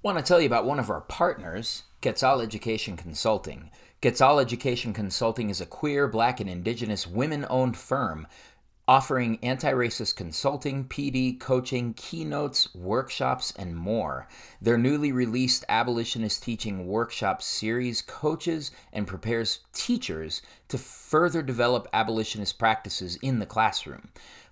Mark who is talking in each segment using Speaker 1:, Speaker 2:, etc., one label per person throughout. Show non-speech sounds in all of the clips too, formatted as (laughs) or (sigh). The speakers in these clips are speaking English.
Speaker 1: Want to tell you about one of our partners, Quetzal Education Consulting. Quetzal Education Consulting is a queer, black, and indigenous women owned firm offering anti racist consulting, PD, coaching, keynotes, workshops, and more. Their newly released Abolitionist Teaching Workshop series coaches and prepares teachers to further develop abolitionist practices in the classroom.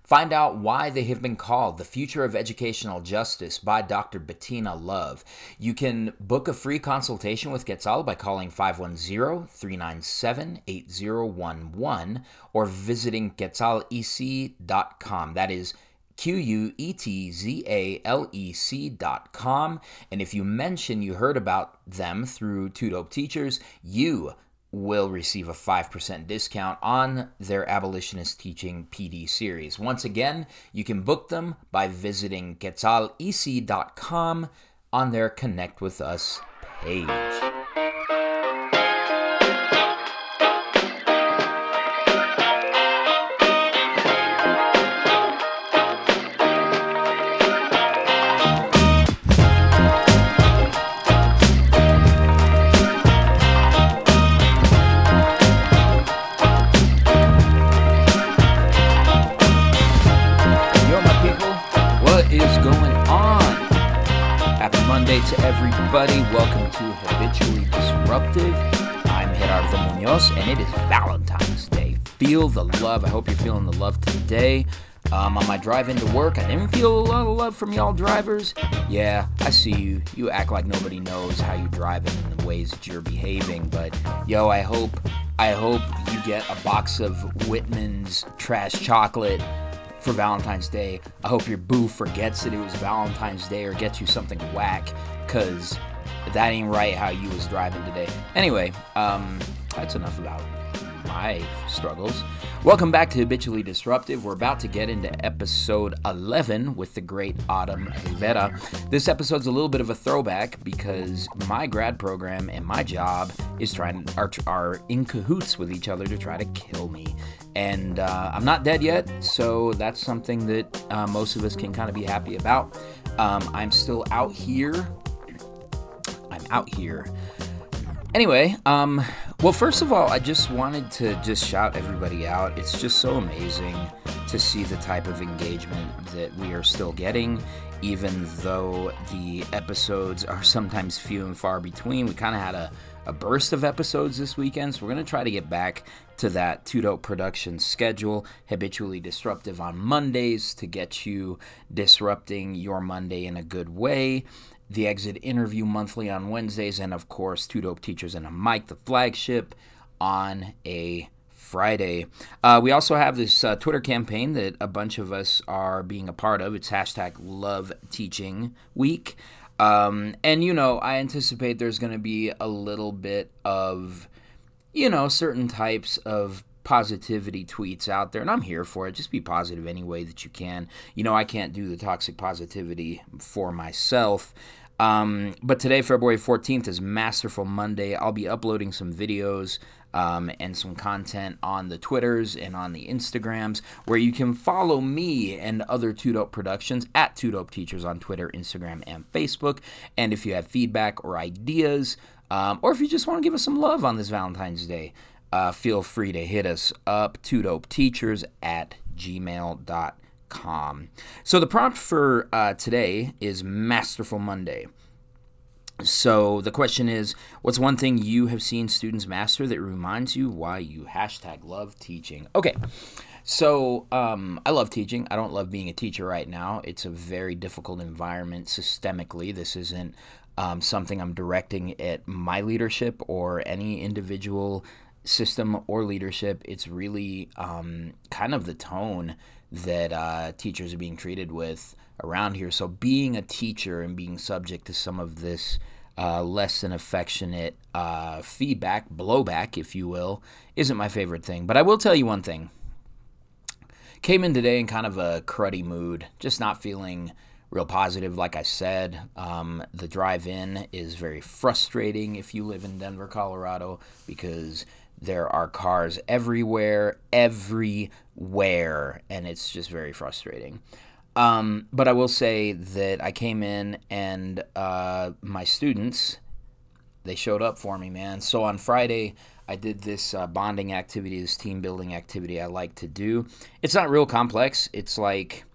Speaker 1: Find out why they have been called the future of educational justice by Dr. Bettina Love. You can book a free consultation with Quetzal by calling 510 397 8011 or visiting quetzalec.com. That is Q U E T Z A L E C dot com. And if you mention you heard about them through Two Dope Teachers, you will receive a 5% discount on their abolitionist teaching PD series. Once again, you can book them by visiting quetzalec.com on their Connect with Us page. Everybody. Welcome to Habitually Disruptive. I'm Gerardo Munoz, and it is Valentine's Day. Feel the love. I hope you're feeling the love today. Um, on my drive into work, I didn't feel a lot of love from y'all drivers. Yeah, I see you. You act like nobody knows how you drive and the ways that you're behaving. But yo, I hope, I hope you get a box of Whitman's trash chocolate for Valentine's Day. I hope your boo forgets that it was Valentine's Day or gets you something whack, cause that ain't right how you was driving today. Anyway, um, that's enough about my struggles. Welcome back to Habitually Disruptive. We're about to get into episode 11 with the great Autumn Rivera. This episode's a little bit of a throwback because my grad program and my job is trying are, are in cahoots with each other to try to kill me. And uh, I'm not dead yet, so that's something that uh, most of us can kind of be happy about. Um, I'm still out here. I'm out here. Anyway, um, well, first of all, I just wanted to just shout everybody out. It's just so amazing to see the type of engagement that we are still getting, even though the episodes are sometimes few and far between. We kind of had a, a burst of episodes this weekend, so we're going to try to get back to that Two Dope production schedule, habitually disruptive on Mondays to get you disrupting your Monday in a good way the exit interview monthly on Wednesdays, and of course, Two Dope Teachers and a Mic, the flagship, on a Friday. Uh, we also have this uh, Twitter campaign that a bunch of us are being a part of. It's hashtag Love Teaching Week. Um, and, you know, I anticipate there's going to be a little bit of, you know, certain types of positivity tweets out there, and I'm here for it. Just be positive any way that you can. You know, I can't do the toxic positivity for myself. Um, but today, February 14th, is Masterful Monday. I'll be uploading some videos um, and some content on the Twitters and on the Instagrams where you can follow me and other Two Dope Productions at Two Dope Teachers on Twitter, Instagram, and Facebook. And if you have feedback or ideas, um, or if you just want to give us some love on this Valentine's Day, uh, feel free to hit us up, two dope teachers at gmail.com. So the prompt for uh, today is Masterful Monday. So the question is, what's one thing you have seen students master that reminds you why you hashtag love teaching? Okay, so um, I love teaching. I don't love being a teacher right now. It's a very difficult environment systemically. This isn't um, something I'm directing at my leadership or any individual system or leadership. It's really um, kind of the tone that uh, teachers are being treated with around here. So being a teacher and being subject to some of this uh, less than affectionate uh, feedback, blowback, if you will, isn't my favorite thing. But I will tell you one thing. Came in today in kind of a cruddy mood, just not feeling real positive. Like I said, um, the drive in is very frustrating if you live in Denver, Colorado, because there are cars everywhere, everywhere, and it's just very frustrating. Um, but I will say that I came in and uh, my students, they showed up for me, man. So on Friday, I did this uh, bonding activity, this team building activity I like to do. It's not real complex. It's like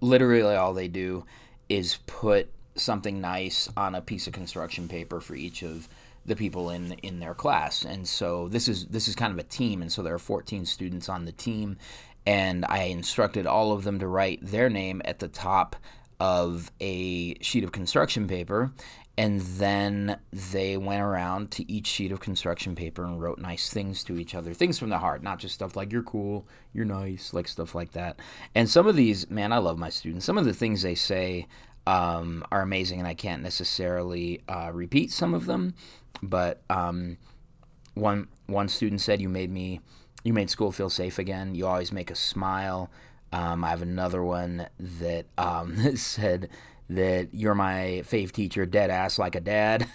Speaker 1: literally all they do is put something nice on a piece of construction paper for each of the people in in their class. And so this is this is kind of a team. And so there are 14 students on the team. And I instructed all of them to write their name at the top of a sheet of construction paper. And then they went around to each sheet of construction paper and wrote nice things to each other. Things from the heart not just stuff like you're cool you're nice like stuff like that. And some of these man i love my students. Some of the things they say um, are amazing and i can't necessarily uh, repeat some of them but um, one one student said you made me you made school feel safe again. You always make us smile. Um, I have another one that um, (laughs) said that you're my fave teacher, dead ass like a dad.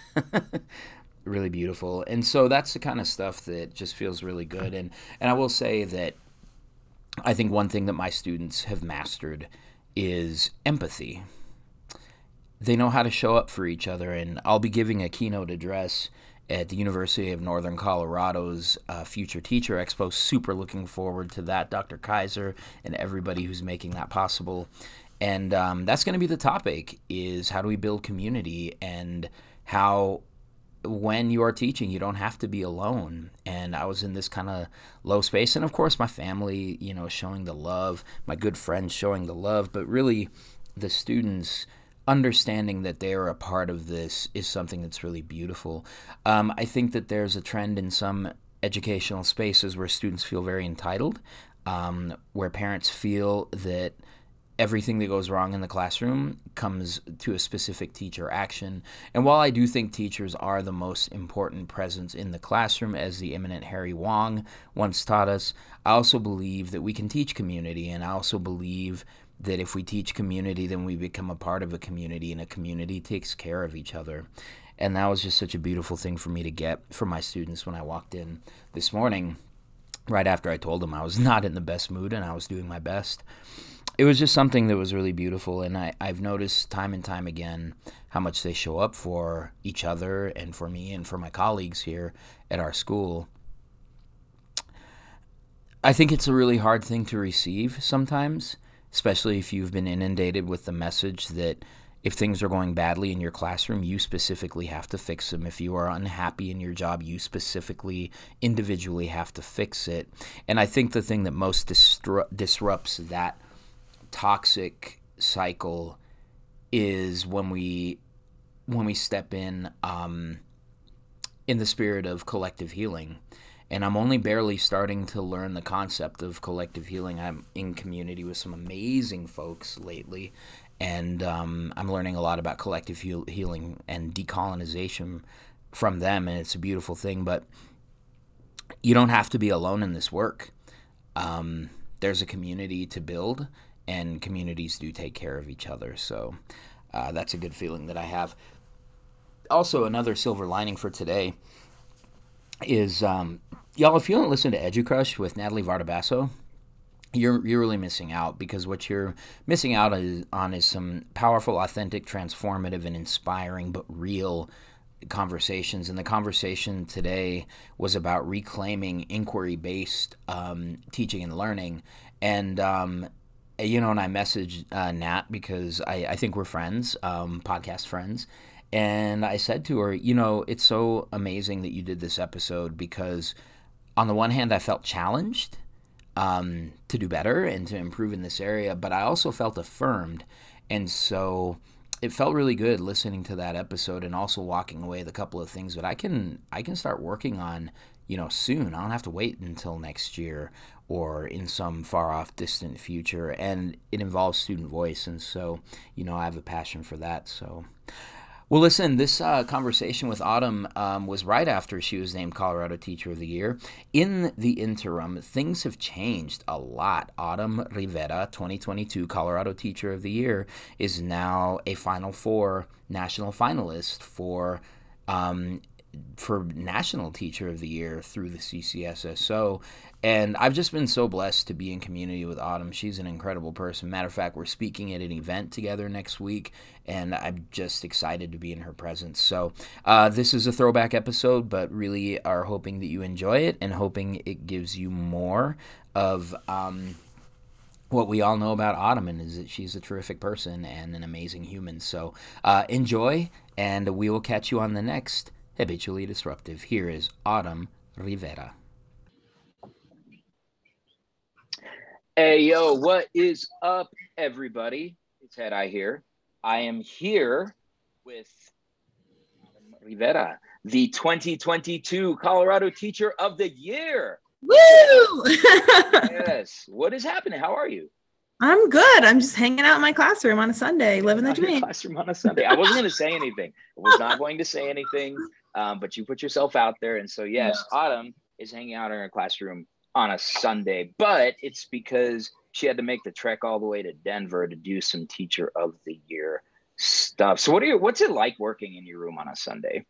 Speaker 1: (laughs) really beautiful. And so that's the kind of stuff that just feels really good. And and I will say that I think one thing that my students have mastered is empathy. They know how to show up for each other, and I'll be giving a keynote address at the University of Northern Colorado's uh, Future Teacher Expo. Super looking forward to that, Dr. Kaiser, and everybody who's making that possible. And um, that's going to be the topic: is how do we build community and how when you are teaching, you don't have to be alone. And I was in this kind of low space. And of course, my family, you know, showing the love, my good friends showing the love, but really the students understanding that they are a part of this is something that's really beautiful. Um, I think that there's a trend in some educational spaces where students feel very entitled, um, where parents feel that everything that goes wrong in the classroom comes to a specific teacher action. And while I do think teachers are the most important presence in the classroom, as the eminent Harry Wong once taught us, I also believe that we can teach community, and I also believe that if we teach community, then we become a part of a community, and a community takes care of each other. And that was just such a beautiful thing for me to get from my students when I walked in this morning, right after I told them I was (laughs) not in the best mood and I was doing my best. It was just something that was really beautiful, and I, I've noticed time and time again how much they show up for each other and for me and for my colleagues here at our school. I think it's a really hard thing to receive sometimes especially if you've been inundated with the message that if things are going badly in your classroom, you specifically have to fix them. If you are unhappy in your job, you specifically, individually have to fix it. And I think the thing that most distru- disrupts that toxic cycle is when we when we step in um, in the spirit of collective healing and I'm only barely starting to learn the concept of collective healing. I'm in community with some amazing folks lately, and um, I'm learning a lot about collective heal- healing and decolonization from them, and it's a beautiful thing. But you don't have to be alone in this work. Um, there's a community to build, and communities do take care of each other. So uh, that's a good feeling that I have. Also, another silver lining for today is um, y'all, if you don't listen to EduCrush with Natalie Vardabasso, you're you're really missing out because what you're missing out is, on is some powerful, authentic, transformative, and inspiring, but real conversations. And the conversation today was about reclaiming inquiry-based um, teaching and learning. And um, you know, and I messaged uh, Nat because I, I think we're friends, um, podcast friends. And I said to her, you know, it's so amazing that you did this episode because on the one hand, I felt challenged um, to do better and to improve in this area, but I also felt affirmed. And so it felt really good listening to that episode and also walking away with a couple of things that I can I can start working on, you know, soon. I don't have to wait until next year or in some far off distant future. And it involves student voice. And so, you know, I have a passion for that. So well, listen, this uh, conversation with Autumn um, was right after she was named Colorado Teacher of the Year. In the interim, things have changed a lot. Autumn Rivera, 2022 Colorado Teacher of the Year, is now a Final Four national finalist for um,
Speaker 2: for National Teacher of the Year through the CCSSO. And I've just been so blessed to be in community with Autumn. She's an incredible person. Matter of fact, we're speaking at an event together next week, and I'm just excited to be in her presence. So, uh, this is a throwback episode, but really are hoping that you enjoy it and hoping it gives you more of. Um, what we all know about Autumn is that she's a terrific person and an amazing human. So uh, enjoy, and we will catch you on the next Habitually Disruptive. Here is Autumn Rivera.
Speaker 1: Hey, yo, what is up, everybody? It's Head Eye here. I am here with Rivera, the 2022 Colorado Teacher of the Year.
Speaker 3: Woo!
Speaker 1: yes. What is happening? How are you?
Speaker 3: I'm good. I'm just hanging out in my classroom on a Sunday, living the dream.
Speaker 1: Classroom on a Sunday. I wasn't going to say anything. I was not going to say anything, um, but you put yourself out there, and so yes, Autumn is hanging out in her classroom on a Sunday, but it's because she had to make the trek all the way to Denver to do some Teacher of the Year stuff. So, what are you? What's it like working in your room on a Sunday?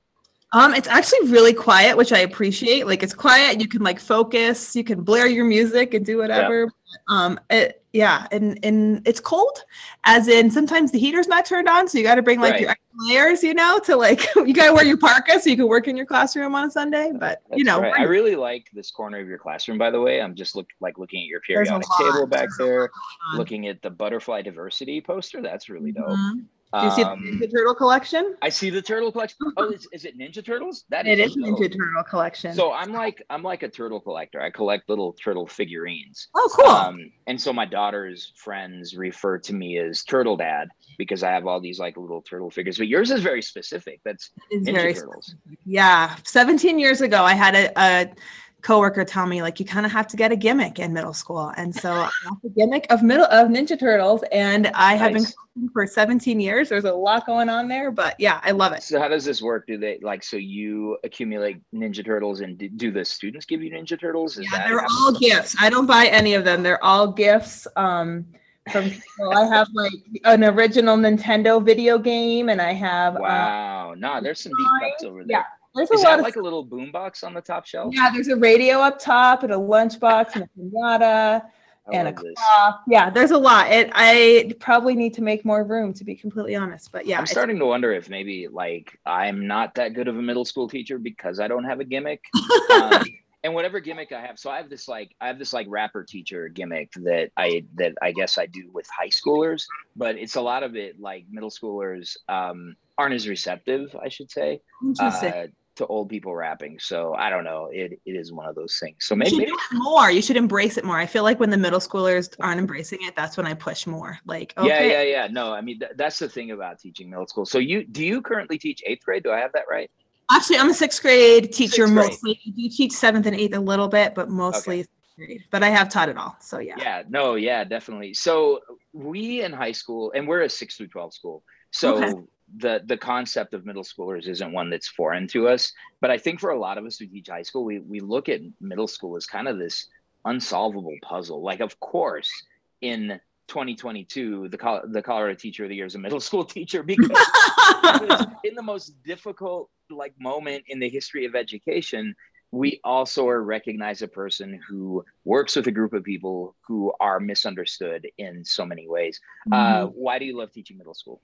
Speaker 3: Um, it's actually really quiet, which I appreciate. Like it's quiet, you can like focus, you can blare your music and do whatever. Um, it, yeah, and and it's cold, as in sometimes the heater's not turned on, so you got to bring like right. your layers, you know, to like (laughs) you got to wear your parka so you can work in your classroom on a Sunday. But
Speaker 1: That's
Speaker 3: you know,
Speaker 1: right. I really like this corner of your classroom. By the way, I'm just look like looking at your periodic table back there, looking at the butterfly diversity poster. That's really dope. Mm-hmm.
Speaker 3: Do you see um, the Ninja Turtle collection?
Speaker 1: I see the turtle collection. Oh, is, is it Ninja Turtles?
Speaker 3: That is, it is Ninja Turtle collection.
Speaker 1: So I'm like I'm like a turtle collector. I collect little turtle figurines.
Speaker 3: Oh, cool. Um,
Speaker 1: and so my daughter's friends refer to me as Turtle Dad because I have all these like little turtle figures. But yours is very specific. That's Ninja Turtles.
Speaker 3: Specific. Yeah, 17 years ago, I had a, a coworker tell me like you kind of have to get a gimmick in middle school. And so I got the gimmick of middle of ninja turtles and i nice. have been for 17 years. There's a lot going on there but yeah i love it.
Speaker 1: So how does this work? Do they like so you accumulate ninja turtles and do the students give you ninja turtles?
Speaker 3: Is yeah, they're all gifts. I don't buy any of them. They're all gifts um from people. I have like an original Nintendo video game, and I have
Speaker 1: uh, wow. Um, nah, there's some deep cuts over there.
Speaker 3: Yeah,
Speaker 1: there's Is a lot of, like a little boombox on the top shelf?
Speaker 3: Yeah, there's a radio up top and a lunchbox and a pinata and a clock. Yeah, there's a lot. It I probably need to make more room to be completely honest. But yeah,
Speaker 1: I'm starting to wonder if maybe like I'm not that good of a middle school teacher because I don't have a gimmick. (laughs) um, and whatever gimmick I have, so I have this like I have this like rapper teacher gimmick that I that I guess I do with high schoolers, but it's a lot of it like middle schoolers um, aren't as receptive, I should say.
Speaker 3: Interesting. Uh,
Speaker 1: to old people rapping. So I don't know. It, it is one of those things. So maybe, maybe
Speaker 3: more. You should embrace it more. I feel like when the middle schoolers aren't embracing it, that's when I push more. Like
Speaker 1: okay. yeah, yeah, yeah. No, I mean th- that's the thing about teaching middle school. So you do you currently teach eighth grade? Do I have that right?
Speaker 3: Actually, I'm a sixth grade teacher sixth grade. mostly. I do teach seventh and eighth a little bit, but mostly. Okay. Grade. But I have taught it all. So yeah.
Speaker 1: Yeah, no, yeah, definitely. So we in high school, and we're a six through 12 school. So okay the the concept of middle schoolers isn't one that's foreign to us. But i think for a lot of us who teach high school we, we look at middle school as kind of this unsolvable puzzle. Like of course in 2022 the Col- the colorado teacher of the year is a middle (laughs) school teacher because (laughs) in the most difficult like moment in the history of education. We also are recognize a person who works with a group of people who are misunderstood in so many ways. Uh, mm-hmm. uh, why do you love teaching middle school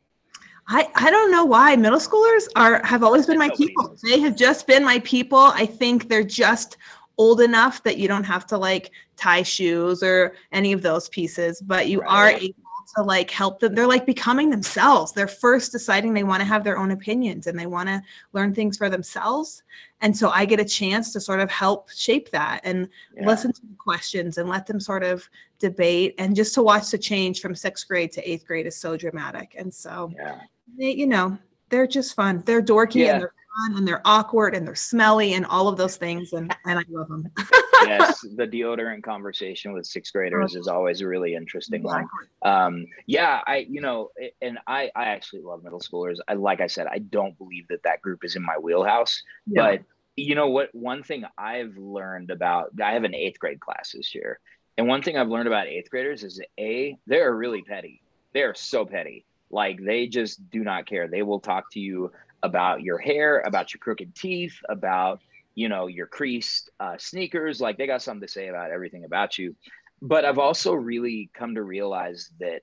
Speaker 3: I, I don't know why middle schoolers are have always been my people. They have just been my people. I think they're just old enough that you don't have to like tie shoes or any of those pieces, but you right. are able to like help them. They're like becoming themselves. They're first deciding they want to have their own opinions and they want to learn things for themselves. And so I get a chance to sort of help shape that and yeah. listen to the questions and let them sort of debate. And just to watch the change from sixth grade to eighth grade is so dramatic. And so, yeah. They, you know, they're just fun. They're dorky yeah. and they're fun and they're awkward and they're smelly and all of those things. And, and I love them. (laughs)
Speaker 1: yes, the deodorant conversation with sixth graders is always a really interesting one. Um, yeah, I, you know, and I, I actually love middle schoolers. I, like I said, I don't believe that that group is in my wheelhouse, yeah. but you know what? One thing I've learned about, I have an eighth grade class this year. And one thing I've learned about eighth graders is that A, they're really petty. They are so petty. Like they just do not care. They will talk to you about your hair, about your crooked teeth, about you know your creased uh, sneakers. Like they got something to say about everything about you. But I've also really come to realize that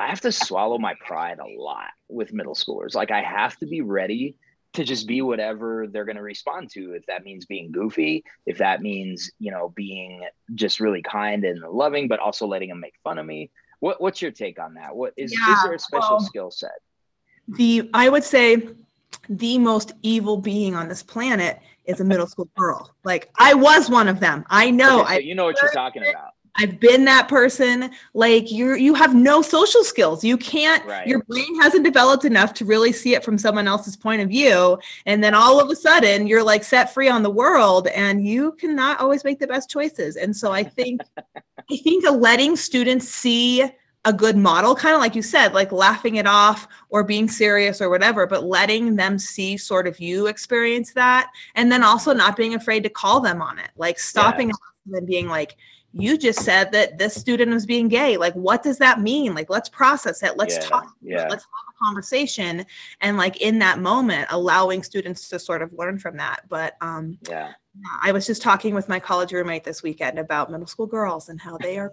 Speaker 1: I have to swallow my pride a lot with middle schoolers. Like I have to be ready to just be whatever they're going to respond to. If that means being goofy, if that means, you know, being just really kind and loving, but also letting them make fun of me. What, what's your take on that? What is, yeah, is there a special well, skill set?
Speaker 3: The, I would say the most evil being on this planet is a middle school girl. Like I was one of them. I know.
Speaker 1: Okay, so you know what you're talking about.
Speaker 3: I've been that person. Like you you have no social skills. You can't right. your brain hasn't developed enough to really see it from someone else's point of view. And then all of a sudden you're like set free on the world and you cannot always make the best choices. And so I think (laughs) I think a letting students see a good model, kind of like you said, like laughing it off or being serious or whatever, but letting them see sort of you experience that. And then also not being afraid to call them on it, like stopping and being like, you just said that this student was being gay. Like, what does that mean? Like, let's process it. Let's yeah, talk. Yeah. Let's have a conversation. And like in that moment, allowing students to sort of learn from that. But um,
Speaker 1: yeah,
Speaker 3: I was just talking with my college roommate this weekend about middle school girls and how they are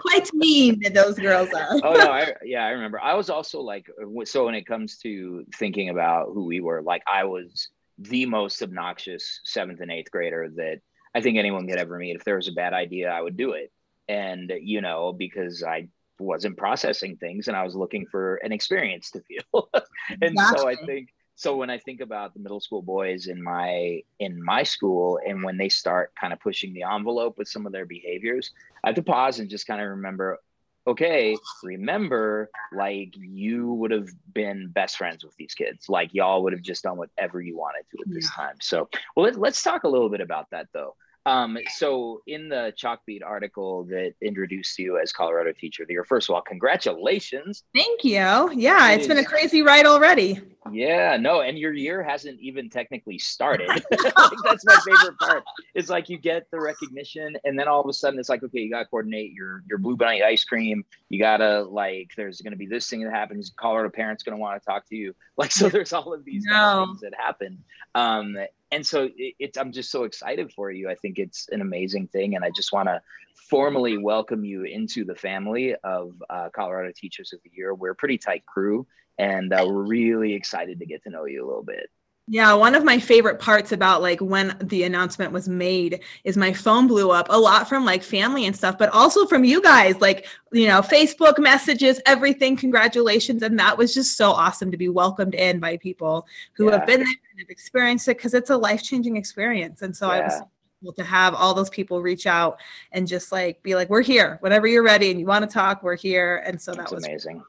Speaker 3: quite mean. Those girls are. (laughs)
Speaker 1: oh no, I, yeah, I remember. I was also like, so when it comes to thinking about who we were, like I was the most obnoxious seventh and eighth grader that I think anyone could ever meet. If there was a bad idea, I would do it. And, you know, because I wasn't processing things and I was looking for an experience to feel. (laughs) and exactly. so I think so when I think about the middle school boys in my in my school and when they start kind of pushing the envelope with some of their behaviors, I have to pause and just kind of remember, okay, remember, like you would have been best friends with these kids. Like y'all would have just done whatever you wanted to at this time. So, well, let, let's talk a little bit about that though. Um, so in the Chalkbeat article that introduced you as Colorado Teacher of the Year, first of all, congratulations.
Speaker 3: Thank you. Yeah, it it's been a crazy ride already.
Speaker 1: Yeah, no, and your year hasn't even technically started. (laughs) (laughs) that's my favorite part. It's like you get the recognition, and then all of a sudden it's like, okay, you gotta coordinate your your blue bunny ice cream. You gotta like, there's gonna be this thing that happens. Colorado parents gonna want to talk to you. Like, so there's all of these no. kind of things that happen. Um, and so it, it's i'm just so excited for you. I think it's an amazing thing and i just want to formally welcome you into the family of uh, colorado teachers of the year. We're a pretty tight crew and uh, we're really excited to get to know you a little bit
Speaker 3: yeah, one of my favorite parts about like when the announcement was made is my phone blew up a lot from like family and stuff, but also from you guys, like, you know, Facebook messages, everything, congratulations. And that was just so awesome to be welcomed in by people who yeah. have been there and have experienced it because it's a life changing experience. And so yeah. I was able to have all those people reach out and just like be like, we're here, whenever you're ready and you want to talk, we're here. And so That's that was
Speaker 1: amazing.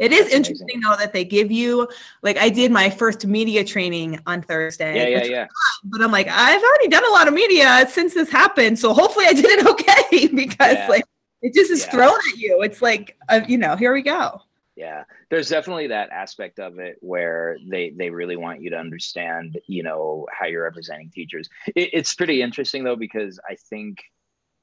Speaker 3: It is That's interesting amazing. though that they give you like I did my first media training on Thursday.
Speaker 1: Yeah, yeah, yeah.
Speaker 3: but I'm like, I've already done a lot of media since this happened, so hopefully I did it (laughs) okay because yeah. like it just is yeah. thrown at you. It's like, uh, you know, here we go.
Speaker 1: Yeah, there's definitely that aspect of it where they they really want you to understand, you know, how you're representing teachers. It, it's pretty interesting though because I think,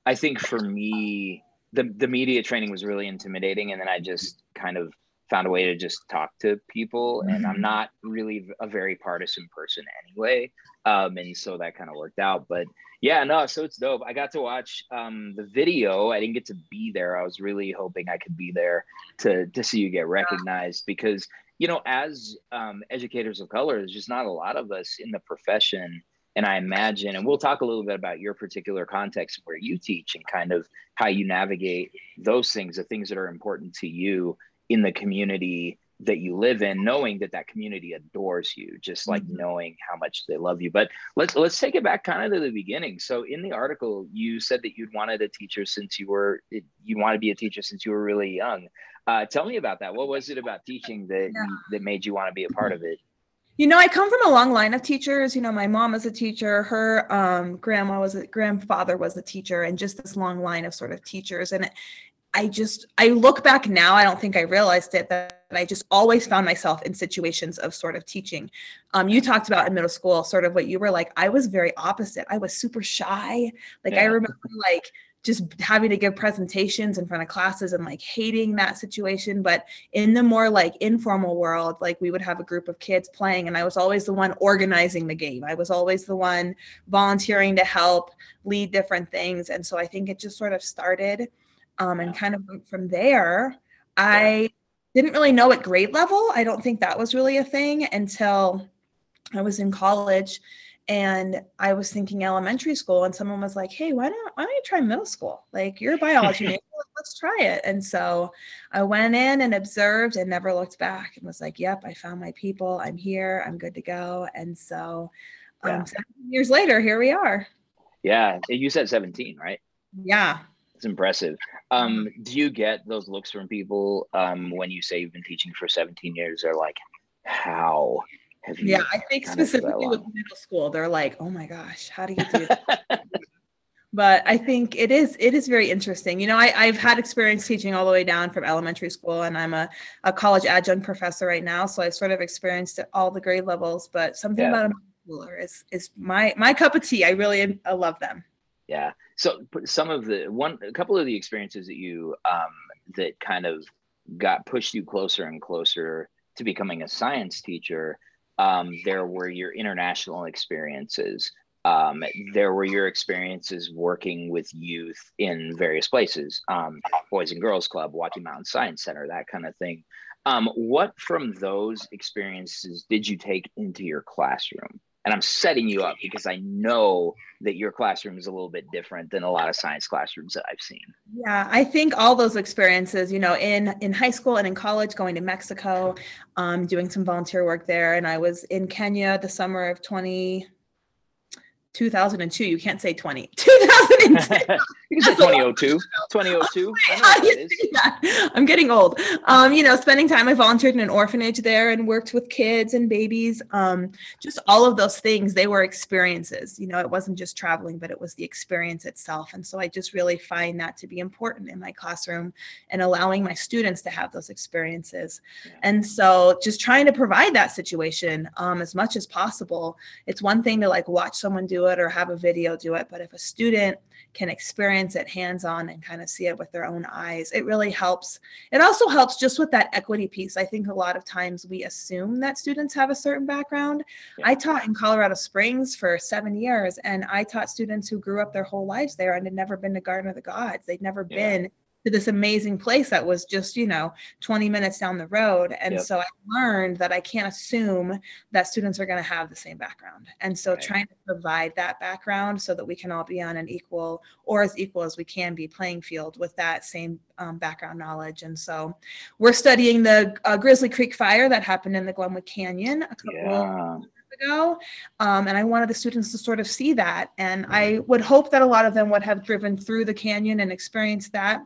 Speaker 1: I think for me, the the media training was really intimidating, and then I just kind of found a way to just talk to people and i'm mm-hmm. not really a very partisan person anyway um, and so that kind of worked out but yeah no so it's dope. I got to watch um, the video. I didn't get to be there. I was really hoping i could be there to to see you get recognized because you know as um, educators of color there's just not a lot of us in the profession and i imagine and we'll talk a little bit about your particular context where you teach and kind of how you navigate those things the things that are important to you in the community that you live in knowing that that community adores you just like mm-hmm. knowing how much they love you. But let's let's take it back kind of to the beginning. So in the article you said that you'd wanted a teacher since you were you want to be a teacher since you were really young. Uh, tell me about that. What was it about teaching that yeah. that made you want to be a part of it?
Speaker 3: You know i come from a long line of teachers. You know my mom was a teacher. Her um, grandma was a grandfather was a teacher and just this long line of sort of teachers. And I just I look back now, I don't think I realized it that I just always found myself in situations of sort of teaching. Um, you talked about in middle school, sort of what you were like. I was very opposite. I was super shy. Like yeah. I remember like just having to give presentations in front of classes and like hating that situation. But in the more like informal world, like we would have a group of kids playing, and I was always the one organizing the game. I was always the one volunteering to help lead different things. And so I think it just sort of started um, and kind of from there. I didn't really know at grade level. I don't think that was really a thing until I was in college and I was thinking elementary school, and someone was like, "Hey, why don't why don't you try middle school? Like you're a biology major, (laughs) let's try it." And so I went in and observed and never looked back, and was like, "Yep, I found my people. I'm here. I'm good to go." And so, um, yeah. years later, here we are.
Speaker 1: Yeah, you said 17, right?
Speaker 3: Yeah,
Speaker 1: it's impressive. Um, do you get those looks from people um, when you say you've been teaching for 17 years? They're like, "How?" Have you?
Speaker 3: Yeah, I think specifically with middle school, they're like, "Oh my gosh, how do you do that?" (laughs) but I think it is it is very interesting. You know, I, I've had experience teaching all the way down from elementary school, and I'm a, a college adjunct professor right now, so I've sort of experienced all the grade levels. But something yeah. about a middle schooler is is my my cup of tea. I really I love them.
Speaker 1: Yeah. So some of the one a couple of the experiences that you um, that kind of got pushed you closer and closer to becoming a science teacher um, there were your international experiences. Um, there were your experiences working with youth in various places, um, Boys and Girls Club, Walking Mountain Science Center, that kind of thing. Um, what from those experiences did you take into your classroom? And I'm setting you up because I know that your classroom is a little bit different than a lot of science classrooms that I've seen.
Speaker 3: Yeah, I think all those experiences, you know, in in high school and in college, going to Mexico, um, doing some volunteer work there, and I was in Kenya the summer of 20 2002. You can't say 20. (laughs) 2002. (laughs)
Speaker 1: you can (laughs) say 2002. 2002.
Speaker 3: I'm getting old. Um, you know, spending time, I volunteered in an orphanage there and worked with kids and babies. Um, just all of those things, they were experiences. You know, it wasn't just traveling, but it was the experience itself. And so I just really find that to be important in my classroom and allowing my students to have those experiences. Yeah. And so just trying to provide that situation um, as much as possible. It's one thing to like watch someone do it or have a video do it. But if a student can experience it hands on and kind of see it with their own eyes, it really helps. It also helps just with that equity piece. I think a lot of times we assume that students have a certain background. Yeah. I taught in Colorado Springs for seven years, and I taught students who grew up their whole lives there and had never been to Garden of the Gods. They'd never yeah. been to this amazing place that was just you know 20 minutes down the road and yep. so i learned that i can't assume that students are going to have the same background and so right. trying to provide that background so that we can all be on an equal or as equal as we can be playing field with that same um, background knowledge and so we're studying the uh, grizzly creek fire that happened in the glenwood canyon a couple yeah ago. Um, and I wanted the students to sort of see that. And I would hope that a lot of them would have driven through the canyon and experienced that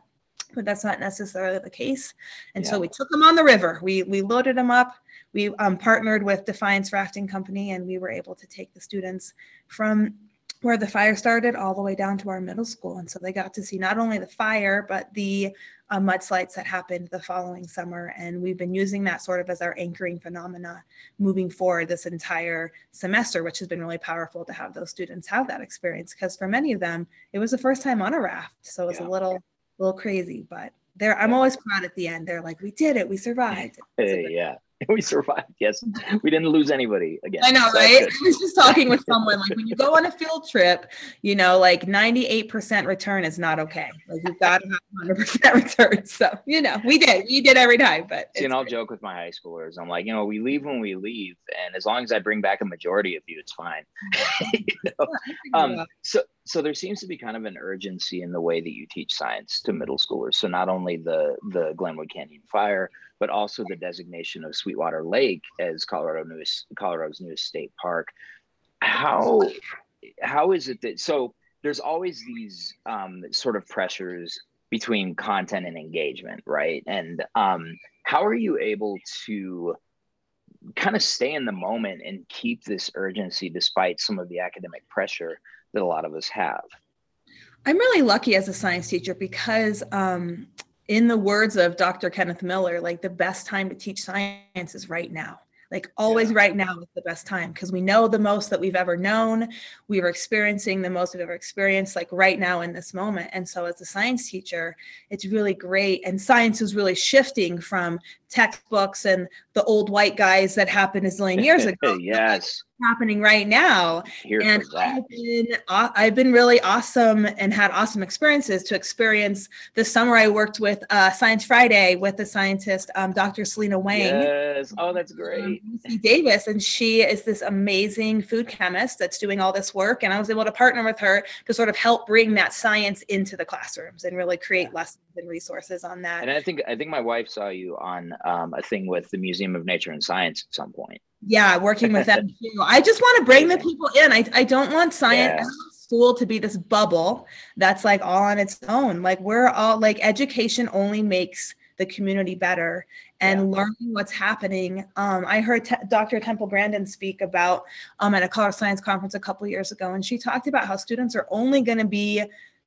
Speaker 3: but that's not necessarily the case. And yeah. so we took them on the river. We we loaded them up. We um, partnered with Defiance Rafting Company, and we were able to take the students from where the fire started all the way down to our middle school. And so they got to see not only the fire, but the uh, mudslides that happened the following summer. And we've been using that sort of as our anchoring phenomena moving forward this entire semester, which has been really powerful to have those students have that experience. Because for many of them, it was the first time on a raft. So it was yeah. a little a little crazy, but they're I'm always proud at the end. They're like, we did it, we survived. (laughs)
Speaker 1: Hey, yeah. (laughs) we survived. Yes, we didn't lose anybody again.
Speaker 3: I know, so right? (laughs) I was just talking with someone like when you go on a field trip, you know, like 98% return is not okay. Like you've got to have 100% return. So, you know, we did, we did every time. But
Speaker 1: see, and I'll joke with my high schoolers. I'm like, you know, we leave when we leave, and as long as I bring back a majority of you, it's fine. you know? um, so, so there seems to be kind of an urgency in the way that you teach science to middle schoolers. So not only the the Glenwood Canyon fire, but also the designation of Sweetwater Lake as Colorado newest, Colorado's newest state park. How how is it that so there's always these um, sort of pressures between content and engagement, right? And um, how are you able to kind of stay in the moment and keep this urgency despite some of the academic pressure that a lot of us have?
Speaker 3: I'm really lucky as a science teacher because um, in the words of Dr. Kenneth Miller, like the best time to teach science is right now. like always yeah. right now is the best time because we know the most that we've ever known we are experiencing the most we've ever experienced like right now in this moment and so as a science teacher it's really great and science is really shifting from textbooks and the old white guys that happened a zillion years (laughs) ago
Speaker 1: yes
Speaker 3: happening right now.
Speaker 1: Here
Speaker 3: and I've been, I've been really awesome and had awesome experiences to experience this summer i worked with uh, science friday with the scientist um, dr selina wang.
Speaker 1: Yes. Oh that's great.
Speaker 3: Um, davis and she is this amazing food chemist that's doing all this work and i was able to partner with her to sort of help bring that science into the classrooms and really create yeah. lessons and resources on that.
Speaker 1: And i think i think my wife saw you on um, a thing with the museum of nature and science at some point
Speaker 3: yeah working with them (laughs) too. I just want to bring the people in. I, I don't want science yeah. school to be this bubble that's like all on its own. Like we're all like education only makes the community better and yeah. learning what's happening. Um, i heard T- dr temple grandin speak about um, at a color science conference a couple years ago and she talked about how students are only going to be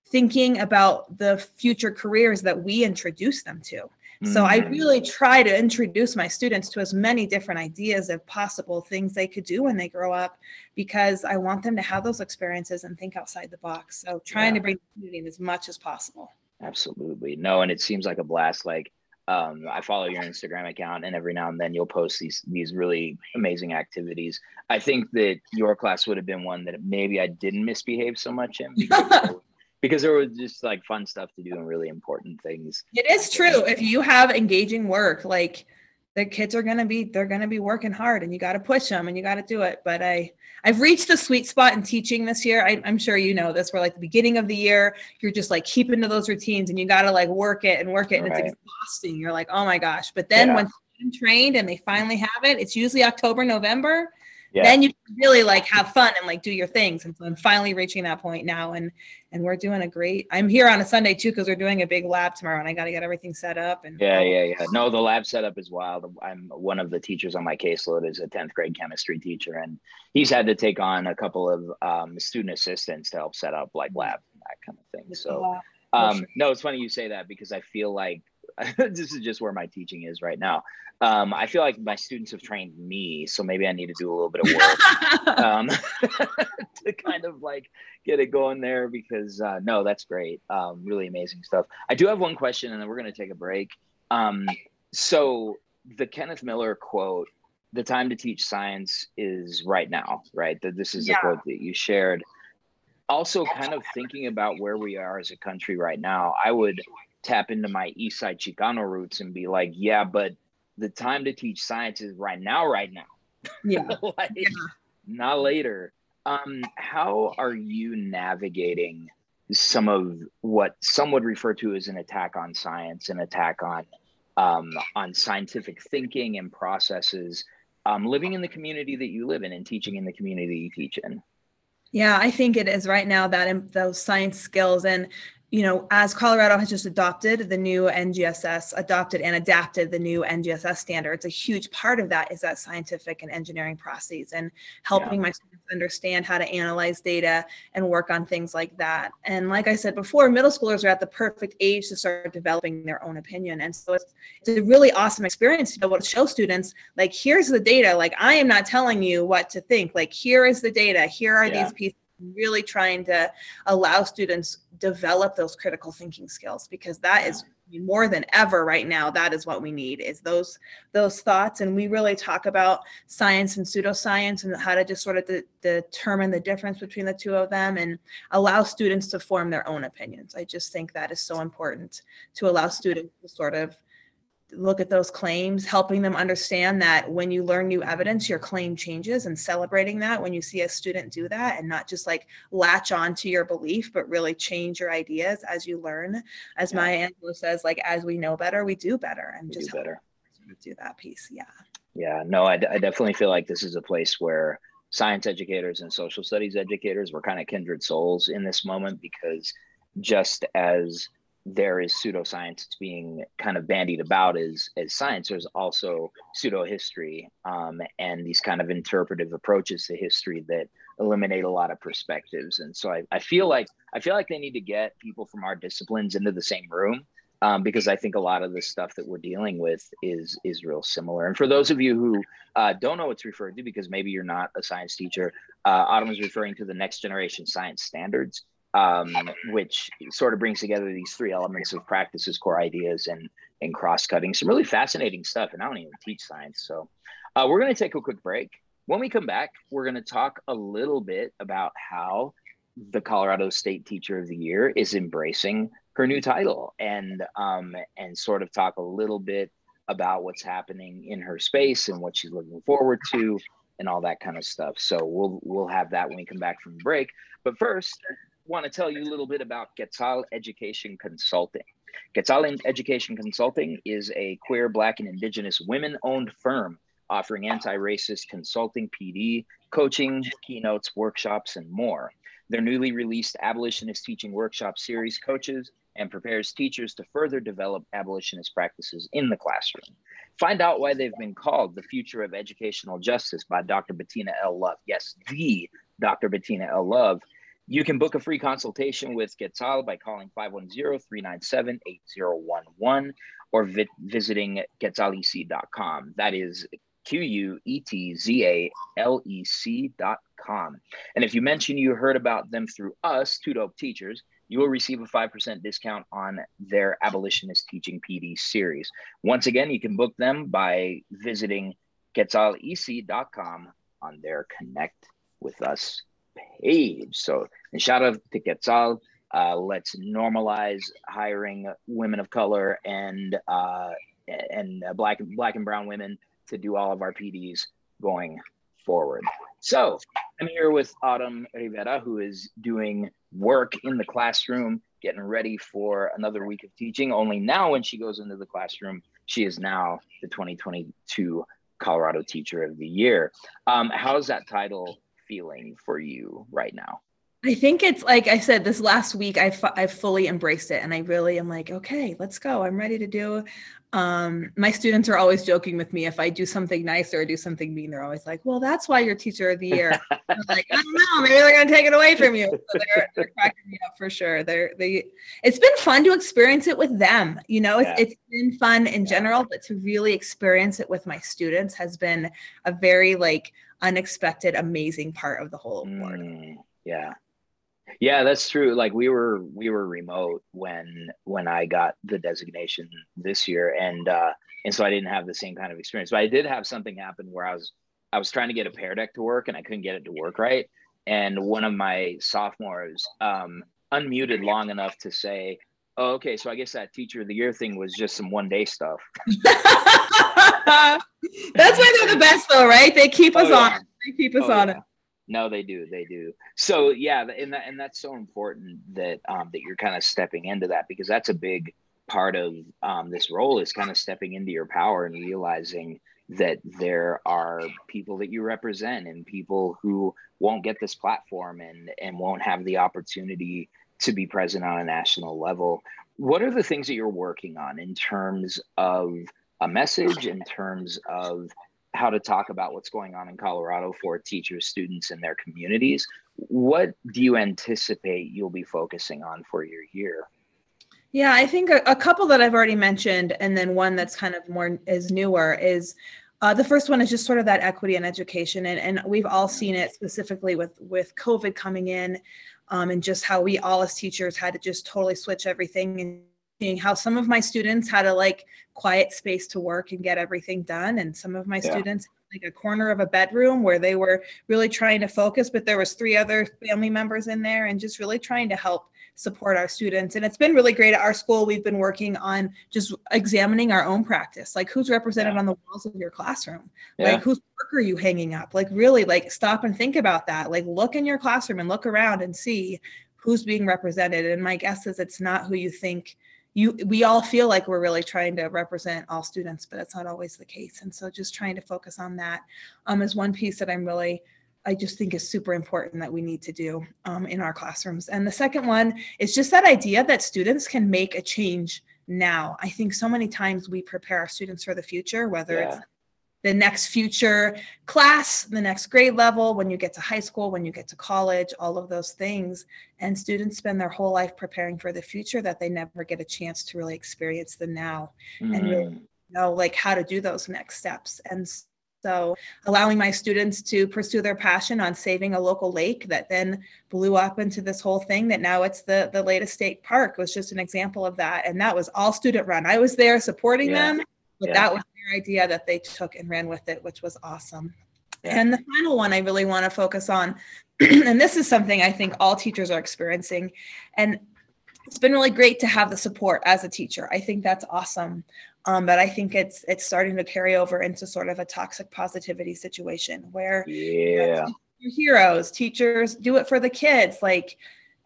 Speaker 3: thinking about the future careers that we introduce them to so mm-hmm. I really try to introduce my students to as many different ideas of possible things they could do when they grow up because I want them to have those experiences and think outside the box. So trying yeah. to bring the community in as much as possible.
Speaker 1: Absolutely. No, and it seems like a blast. Like um, I follow your Instagram account, and every now and then you'll post these these really amazing activities. I think that your class would have been one that maybe I didn't misbehave so much in because (laughs) because there was just like fun stuff to do and really important things.
Speaker 3: It is true. If you have engaging work, like the kids are going to be they're going to be working hard and you got to push them and you got to do it but i i've reached the sweet spot in teaching this year I, am sure you know this where like the beginning of the year you're just like keeping to those routines and you got to like work it and work it and right. it's exhausting you're like oh my gosh but then yeah. when trained and they finally have it it's usually october november yeah. then you really like have fun and like do your things. And so I'm finally reaching that point now. And and we're doing a great I'm here on a Sunday too because we're doing a big lab tomorrow and I gotta get everything set up and
Speaker 1: yeah, yeah, yeah. No, the lab setup is wild. I'm one of the teachers on my caseload is a 10th grade chemistry teacher, and he's had to take on a couple of um, student assistants to help set up like lab that kind of thing. So um, no, it's funny you say that because I feel like (laughs) this is just where my teaching is right now. Um, I feel like my students have trained me, so maybe I need to do a little bit of work (laughs) um, (laughs) to kind of like get it going there. Because uh, no, that's great, um, really amazing stuff. I do have one question, and then we're going to take a break. Um, so the Kenneth Miller quote: "The time to teach science is right now." Right. That this is yeah. the quote that you shared. Also, kind of thinking about where we are as a country right now, I would tap into my East Side Chicano roots and be like, yeah, but the time to teach science is right now, right now.
Speaker 3: Yeah. (laughs) like, yeah.
Speaker 1: Not later. Um, how are you navigating some of what some would refer to as an attack on science, an attack on um, on scientific thinking and processes, um, living in the community that you live in and teaching in the community you teach in?
Speaker 3: Yeah, I think it is right now that those science skills and you know, as Colorado has just adopted the new NGSS, adopted and adapted the new NGSS standards, a huge part of that is that scientific and engineering process and helping yeah. my students understand how to analyze data and work on things like that. And like I said before, middle schoolers are at the perfect age to start developing their own opinion. And so it's, it's a really awesome experience to be able to show students, like, here's the data. Like, I am not telling you what to think. Like, here is the data. Here are yeah. these pieces really trying to allow students develop those critical thinking skills because that is more than ever right now that is what we need is those those thoughts. And we really talk about science and pseudoscience and how to just sort of de- determine the difference between the two of them and allow students to form their own opinions. I just think that is so important to allow students to sort of look at those claims, helping them understand that when you learn new evidence, your claim changes and celebrating that when you see a student do that and not just like latch on to your belief, but really change your ideas as you learn. As yeah. Maya Angelou says, like, as we know better, we do better and we just do better. Do that piece. Yeah.
Speaker 1: Yeah. No, I, d- I definitely feel like this is a place where science educators and social studies educators were kind of kindred souls in this moment because just as there is pseudoscience being kind of bandied about as, as science. There's also pseudo history um, and these kind of interpretive approaches to history that eliminate a lot of perspectives. And so I, I feel like I feel like they need to get people from our disciplines into the same room um, because I think a lot of the stuff that we're dealing with is is real similar. And for those of you who uh, don't know what's referred to, because maybe you're not a science teacher, uh, Autumn is referring to the next generation science standards, um, which sort of brings together these three elements of practices, core ideas, and and cross cutting. Some really fascinating stuff. And I don't even teach science, so uh, we're going to take a quick break. When we come back, we're going to talk a little bit about how the Colorado State Teacher of the Year is embracing her new title and um, and sort of talk a little bit about what's happening in her space and what she's looking forward to and all that kind of stuff. So we'll we'll have that when we come back from the break. But first, want to tell you a little bit about Quetzal Education Consulting. Quetzal Education Consulting is a queer, Black, and Indigenous women-owned firm offering anti-racist consulting, PD, coaching, keynotes, workshops, and more. Their newly released abolitionist teaching workshop series coaches and prepares teachers to further develop abolitionist practices in the classroom. Find out why they've been called the future of educational justice by Dr. Bettina L. Love. Yes, the Dr. Bettina L. Love. You can book a free consultation with Quetzal by calling 510-397-8011 or vi- visiting quetzalec.com. That is Q U E T Z A L E C dot com. And if you mention you heard about them through us, Two Dope Teachers, you will receive a 5% discount on their Abolitionist Teaching PD series. Once again, you can book them by visiting quetzalec.com on their Connect with Us page. So, and shout out to Quetzal. Uh, let's normalize hiring women of color and uh, and black black and brown women to do all of our PDs going forward. So I'm here with Autumn Rivera, who is doing work in the classroom, getting ready for another week of teaching. Only now, when she goes into the classroom, she is now the 2022 Colorado Teacher of the Year. Um, how's that title feeling for you right now?
Speaker 3: I think it's like I said this last week. I I fully embraced it, and I really am like, okay, let's go. I'm ready to do. Um, my students are always joking with me if I do something nice or do something mean. They're always like, "Well, that's why you're teacher of the year." (laughs) I'm like, I don't know. Maybe they're gonna take it away from you. So they're, they're cracking me up for sure. They're they. It's been fun to experience it with them. You know, it's, yeah. it's been fun in general, but to really experience it with my students has been a very like unexpected, amazing part of the whole award. Mm,
Speaker 1: yeah. Yeah that's true. Like we were we were remote when when i got the designation this year and uh and so i didn't have the same kind of experience but i did have something happen where i was i was trying to get a Pear Deck to work and i couldn't get it to work right. And one of my sophomores um unmuted long enough to say oh, okay so i guess that teacher of the year thing was just some one day stuff (laughs)
Speaker 3: that's why they're the best though right they keep us oh, yeah. on they keep us oh, on yeah. it
Speaker 1: no, they do. They do. So yeah, and that and that's so important that um, that you're kind of stepping into that because that's a big part of um, this role is kind of stepping into your power and realizing that there are people that you represent and people who won't get this platform and and won't have the opportunity to be present on a national level. What are the things that you're working on in terms of a message, in terms of how to talk about what's going on in Colorado for teachers, students, and their communities. What do you anticipate you'll be focusing on for your year?
Speaker 3: Yeah, I think a, a couple that I've already mentioned, and then one that's kind of more is newer is uh, the first one is just sort of that equity and education, and, and we've all seen it specifically with with COVID coming in, um, and just how we all as teachers had to just totally switch everything and seeing how some of my students had a like quiet space to work and get everything done and some of my yeah. students like a corner of a bedroom where they were really trying to focus but there was three other family members in there and just really trying to help support our students. And it's been really great at our school. We've been working on just examining our own practice. Like who's represented yeah. on the walls of your classroom? Yeah. like whose work are you hanging up? Like really like stop and think about that. Like look in your classroom and look around and see who's being represented. And my guess is it's not who you think you we all feel like we're really trying to represent all students but it's not always the case. And so just trying to focus on that um, is one piece that i'm really i just think is super important that we need to do um, in our classrooms and the second one is just that idea that students can make a change now i think so many times we prepare our students for the future whether yeah. it's the next future class, the next grade level, when you get to high school, when you get to college, all of those things. And students spend their whole life preparing for the future that they never get a chance to really experience the now mm-hmm. and really mm. know like how to do those next steps. And so, allowing my students to pursue their passion on saving a local lake that then blew up into this whole thing that now it's the the latest state park was just an example of that. And that was all student run. I was there supporting yeah. them, but yeah. that was their idea that they took and ran with it, which was awesome. Yeah. And the final one I really want to focus on, (clears throat) and this is something I think all teachers are experiencing, and it's been really great to have the support as a teacher. I think that's awesome. Um, but I think it's it's starting to carry over into sort of a toxic positivity situation where
Speaker 1: yeah,
Speaker 3: you know, heroes, teachers do it for the kids. Like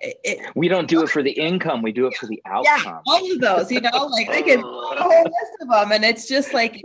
Speaker 1: it, it, we don't do it (laughs) for the income; we do it for the outcome. Yeah,
Speaker 3: all of those, you know, like they can (laughs) a whole list of them, and it's just like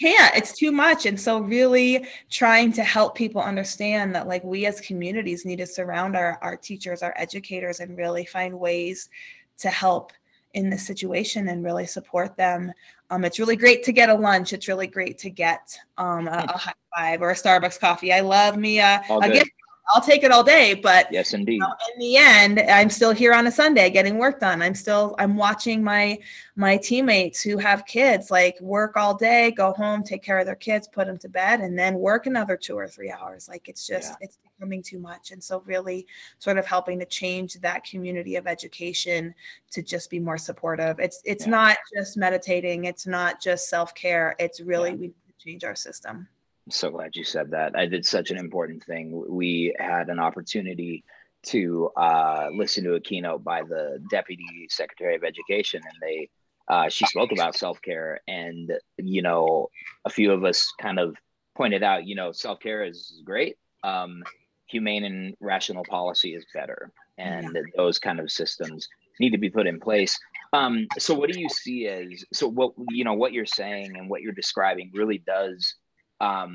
Speaker 3: can't. It's too much, and so really trying to help people understand that, like we as communities need to surround our our teachers, our educators, and really find ways to help in this situation and really support them. Um, it's really great to get a lunch. It's really great to get um, a, a, high five or a Starbucks coffee. I love me a, a gift I'll take it all day. But
Speaker 1: yes, indeed. You know,
Speaker 3: in the end, I'm still here on a Sunday getting work done. I'm still I'm watching my my teammates who have kids like work all day, go home, take care of their kids, put them to bed, and then work another two or three hours. Like it's just yeah. it's becoming too much. And so really sort of helping to change that community of education to just be more supportive. It's it's yeah. not just meditating, it's not just self-care. It's really yeah. we need to change our system
Speaker 1: so glad you said that. I did such an important thing. We had an opportunity to uh, listen to a keynote by the Deputy Secretary of Education, and they uh, she spoke about self care, and you know, a few of us kind of pointed out, you know, self care is great. Um, humane and rational policy is better, and yeah. those kind of systems need to be put in place. Um, so, what do you see as so? What you know, what you're saying and what you're describing really does um,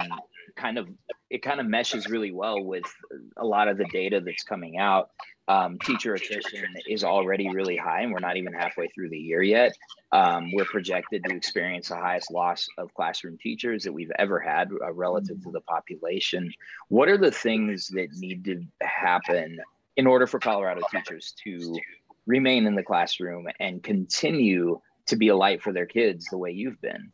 Speaker 1: kind of it kind of meshes really well with a lot of the data that's coming out. Um, teacher attrition is already really high, and we're not even halfway through the year yet. Um, we're projected to experience the highest loss of classroom teachers that we've ever had uh, relative to the population. What are the things that need to happen in order for Colorado teachers to remain in the classroom and continue to be a light for their kids the way you've been?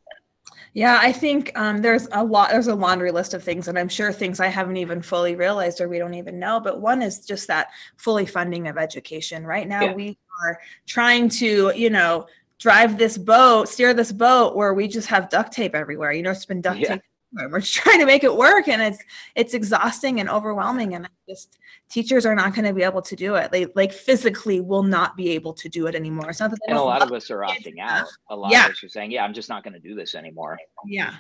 Speaker 3: Yeah, I think um, there's a lot, there's a laundry list of things, and I'm sure things I haven't even fully realized or we don't even know. But one is just that fully funding of education. Right now, yeah. we are trying to, you know, drive this boat, steer this boat where we just have duct tape everywhere. You know, it's been duct yeah. tape we're (laughs) trying to make it work and it's it's exhausting and overwhelming and just teachers are not going to be able to do it. They like physically will not be able to do it anymore. It's not that
Speaker 1: and a lot of us are opting out. A lot yeah. of us are saying yeah i'm just not going to do this anymore.
Speaker 3: Yeah.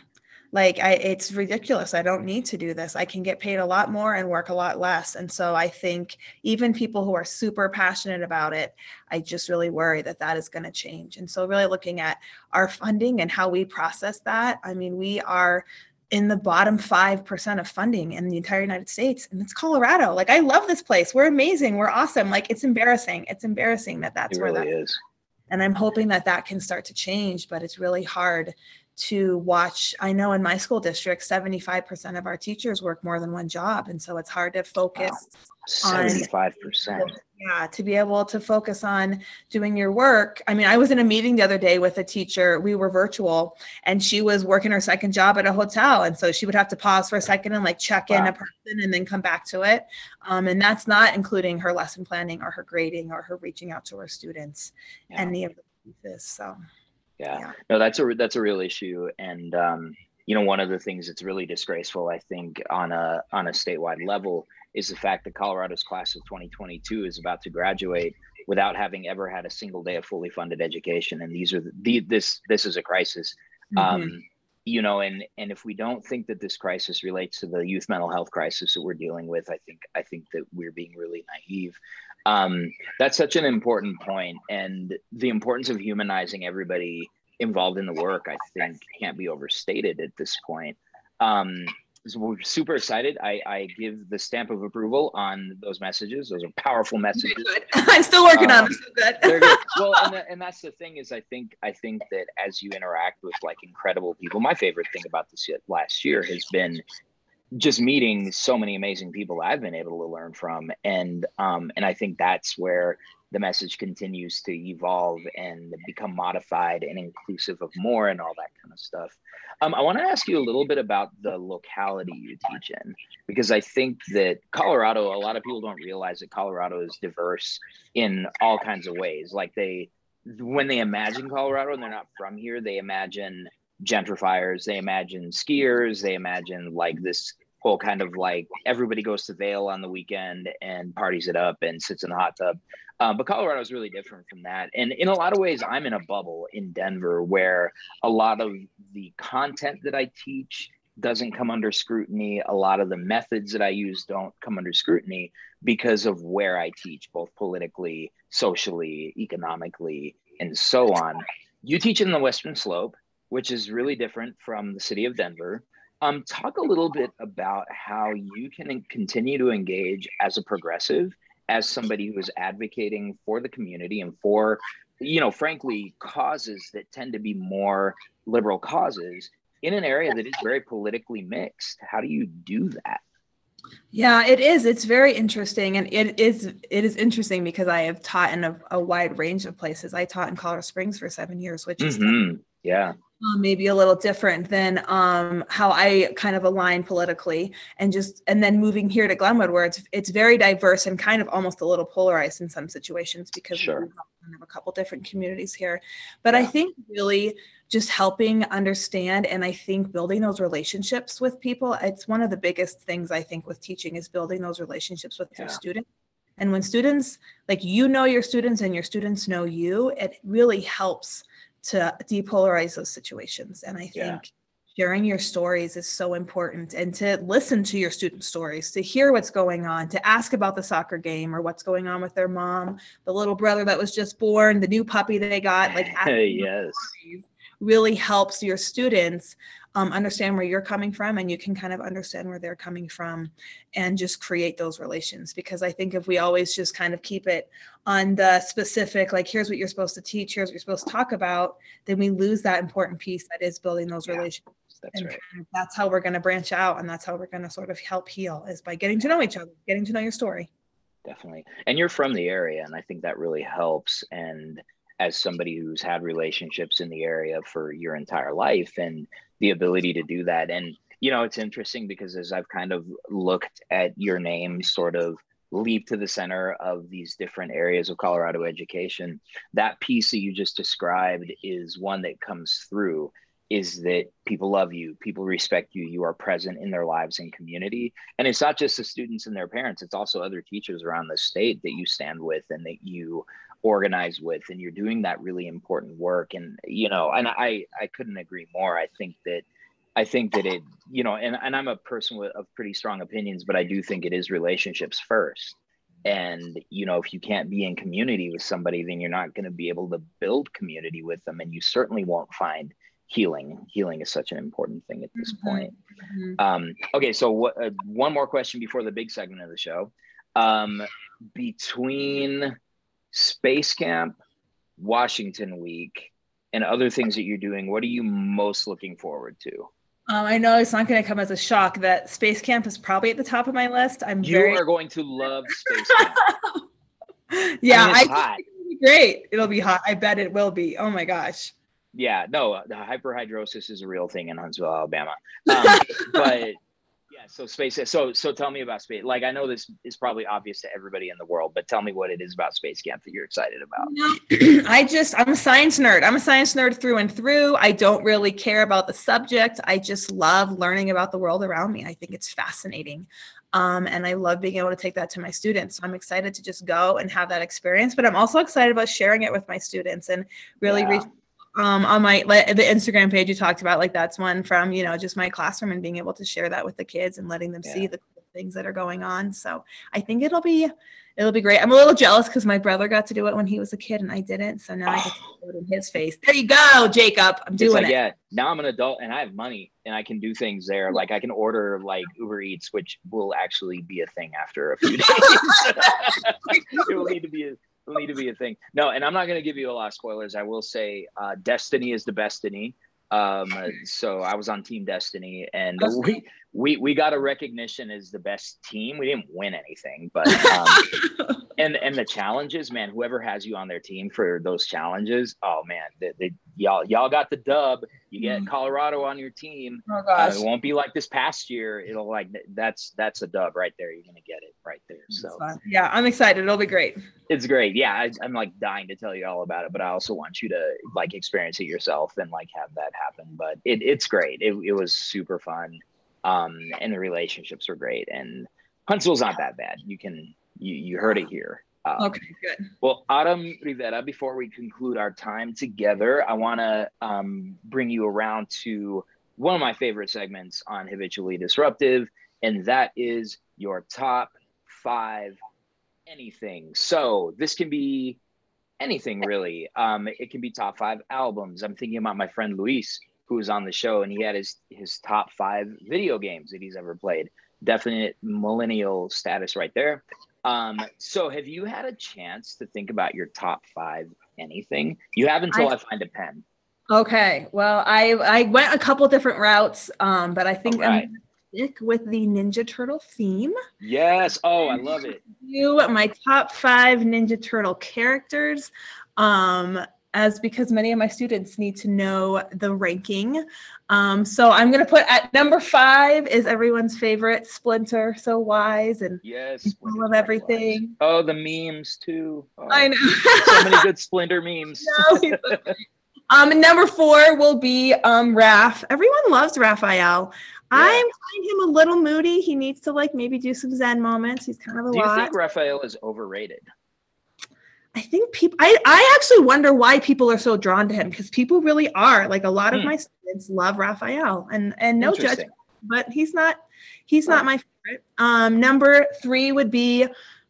Speaker 3: Like i it's ridiculous. I don't need to do this. I can get paid a lot more and work a lot less. And so i think even people who are super passionate about it i just really worry that that is going to change. And so really looking at our funding and how we process that i mean we are in the bottom 5% of funding in the entire United States. And it's Colorado. Like, I love this place. We're amazing. We're awesome. Like, it's embarrassing. It's embarrassing that that's
Speaker 1: it
Speaker 3: where
Speaker 1: really
Speaker 3: that
Speaker 1: is.
Speaker 3: And I'm hoping that that can start to change, but it's really hard to watch. I know in my school district, 75% of our teachers work more than one job. And so it's hard to focus
Speaker 1: wow. 75%.
Speaker 3: On, yeah, to be able to focus on doing your work. I mean, I was in a meeting the other day with a teacher. We were virtual and she was working her second job at a hotel. And so she would have to pause for a second and like check wow. in a person and then come back to it. Um, and that's not including her lesson planning or her grading or her reaching out to her students, yeah. any of the pieces. So
Speaker 1: yeah. yeah. No, that's a that's a real issue. And um, you know, one of the things that's really disgraceful, I think, on a on a statewide level is the fact that Colorado's class of 2022 is about to graduate without having ever had a single day of fully funded education. And these are the, the this this is a crisis. Mm-hmm. Um, you know, and and if we don't think that this crisis relates to the youth mental health crisis that we're dealing with, I think I think that we're being really naive. Um, that's such an important point, and the importance of humanizing everybody involved in the work, I think, can't be overstated at this point. Um, so we're super excited. I, I give the stamp of approval on those messages. Those are powerful messages. (laughs)
Speaker 3: I'm still working um, on them. So good. good. (laughs)
Speaker 1: Well, and, the, and that's the thing is, I think I think that as you interact with like incredible people, my favorite thing about this last year has been just meeting so many amazing people I've been able to learn from, and um, and I think that's where the message continues to evolve and become modified and inclusive of more and all that kind of stuff. Um, I want to ask you a little bit about the locality you teach in, because I think that Colorado, a lot of people don't realize that Colorado is diverse in all kinds of ways. Like they, when they imagine Colorado and they're not from here, they imagine gentrifiers, they imagine skiers, they imagine like this whole kind of like everybody goes to Vail on the weekend and parties it up and sits in the hot tub. Um, but Colorado is really different from that. And in a lot of ways, I'm in a bubble in Denver where a lot of the content that I teach doesn't come under scrutiny. A lot of the methods that I use don't come under scrutiny because of where I teach, both politically, socially, economically, and so on. You teach in the Western Slope, which is really different from the city of Denver. Um, talk a little bit about how you can continue to engage as a progressive as somebody who is advocating for the community and for you know frankly causes that tend to be more liberal causes in an area that is very politically mixed. How do you do that?
Speaker 3: Yeah it is. It's very interesting and it is it is interesting because i have taught in a, a wide range of places. I taught in colorado springs for seven years which is
Speaker 1: mm-hmm. yeah
Speaker 3: uh, maybe a little different than um, how I kind of align politically, and just and then moving here to Glenwood, where it's it's very diverse and kind of almost a little polarized in some situations because
Speaker 1: sure.
Speaker 3: we have a couple different communities here. But yeah. I think really just helping understand and I think building those relationships with people. It's one of the biggest things I think with teaching is building those relationships with yeah. your students. And when students like you know your students and your students know you, it really helps to depolarize those situations. And I think yeah. sharing your stories is so important and to listen to your student stories, to hear what's going on, to ask about the soccer game or what's going on with their mom, the little brother that was just born, the new puppy they got. Like, (laughs)
Speaker 1: yes.
Speaker 3: Really helps your students um, understand where you're coming from and you can kind of understand where they're coming from and just create those relations. Because i think if we always just kind of keep it on the specific like here's what you're supposed to teach here's what you're supposed to talk about then we lose that important piece that is building those yeah, relationships
Speaker 1: that's and right.
Speaker 3: that's how we're going to branch out and that's how we're going to sort of help heal is by getting to know each other getting to know your story.
Speaker 1: Definitely. And you're from the area and i think that really helps. And as somebody who's had relationships in the area for your entire life and the ability to do that. And, you know, it's interesting because as I've kind of looked at your name sort of leap to the center of these different areas of Colorado education, that piece that you just described is one that comes through is that people love you, people respect you, you are present in their lives and community. And it's not just the students and their parents, it's also other teachers around the state that you stand with and that you organize with and you're doing that really important work. And you know and i i couldn't agree more. I think that i think that it you know and, and i'm a person with of pretty strong opinions but i do think it is relationships first. And you know if you can't be in community with somebody then you're not going to be able to build community with them and you certainly won't find healing healing is such an important thing at this mm-hmm. point mm-hmm. um, okay so what, uh, one more question before the big segment of the show um, between Space Camp, Washington Week, and other things that you're doing, what are you most looking forward to?
Speaker 3: Um, I know it's not going to come as a shock that Space Camp is probably at the top of my list. I'm
Speaker 1: you
Speaker 3: very...
Speaker 1: are going to love Space (laughs) Camp.
Speaker 3: yeah, I, mean, I it'll be great. It'll be hot. I bet it will be. Oh my gosh.
Speaker 1: Yeah, no, the hyperhidrosis is a real thing in Huntsville, Alabama. (laughs) Um, but yeah, so space. So so tell me about space. Like I know this is probably obvious to everybody in the world, but tell me what it is about Space Camp that you're excited about. (clears throat)
Speaker 3: I just I'm a science nerd. I'm a science nerd through and through. I don't really care about the subject. I just love learning about the world around me. I think it's fascinating. Um, and I love being able to take that to my students. So I'm excited to just go and have that experience, but I'm also excited about sharing it with my students and really yeah. reach um, on my like, the Instagram page you talked about, like that's one from you know just my classroom and being able to share that with the kids and letting them yeah. see the things that are going on. So I think it'll be it'll be great. I'm a little jealous because my brother got to do it when he was a kid and I didn't. So now oh. I get to (sighs) do it in his face. There you go, Jacob. I'm doing like, it.
Speaker 1: Yeah, now I'm an adult and I have money and I can do things there. Like I can order like Uber Eats, which will actually be a thing after a few (laughs) days. (laughs) it will need to be a will need to be a thing. No, and I'm not going to give you a lot of spoilers. I will say, uh, Destiny is the best Destiny. Um, so I was on Team Destiny, and we we we got a recognition as the best team. We didn't win anything, but (laughs) um, and and the challenges, man. Whoever has you on their team for those challenges, oh man, they, they, y'all y'all got the dub. You get mm. Colorado on your team.
Speaker 3: Oh gosh,
Speaker 1: uh, it won't be like this past year. It'll like that's that's a dub right there. You're gonna get it right there. So
Speaker 3: yeah, I'm excited. It'll be great.
Speaker 1: It's great. Yeah, I, I'm like dying to tell you all about it, but I also want you to like experience it yourself and like have that happen. But it, it's great. It, it was super fun, um, and the relationships were great. And Huntsville's not that bad. You can you you heard it here.
Speaker 3: Um, okay, good.
Speaker 1: Well, Autumn Rivera, before we conclude our time together, I want to um, bring you around to one of my favorite segments on Habitually Disruptive, and that is your top five anything. So this can be anything really. Um, it can be top five albums. I'm thinking about my friend Luis, who was on the show, and he had his his top five video games that he's ever played. Definite millennial status right there. Um, so have you had a chance to think about your top five anything? You have until I, I find a pen.
Speaker 3: Okay. Well, I I went a couple different routes, um, but I think right. I'm stick with the Ninja Turtle theme.
Speaker 1: Yes. Oh, I love it.
Speaker 3: You my top five Ninja Turtle characters. Um, as because many of my students need to know the ranking. Um, so I'm going to put at number five is everyone's favorite Splinter, so wise and
Speaker 1: yes,
Speaker 3: full of everything.
Speaker 1: Oh, the memes too. Oh,
Speaker 3: I know
Speaker 1: so many good Splinter (laughs) memes. No,
Speaker 3: um, number four will be um Raph. Everyone loves Raphael. Yeah. I find him a little moody. He needs to like maybe do some Zen moments. He's kind of a
Speaker 1: do
Speaker 3: lot.
Speaker 1: Do you think Raphael is overrated?
Speaker 3: I think people I, I actually wonder why people are so drawn to him because people really are. Like a lot of hmm. my students love Raphael and and no judgment, but he's not he's not my favorite. Um number three would be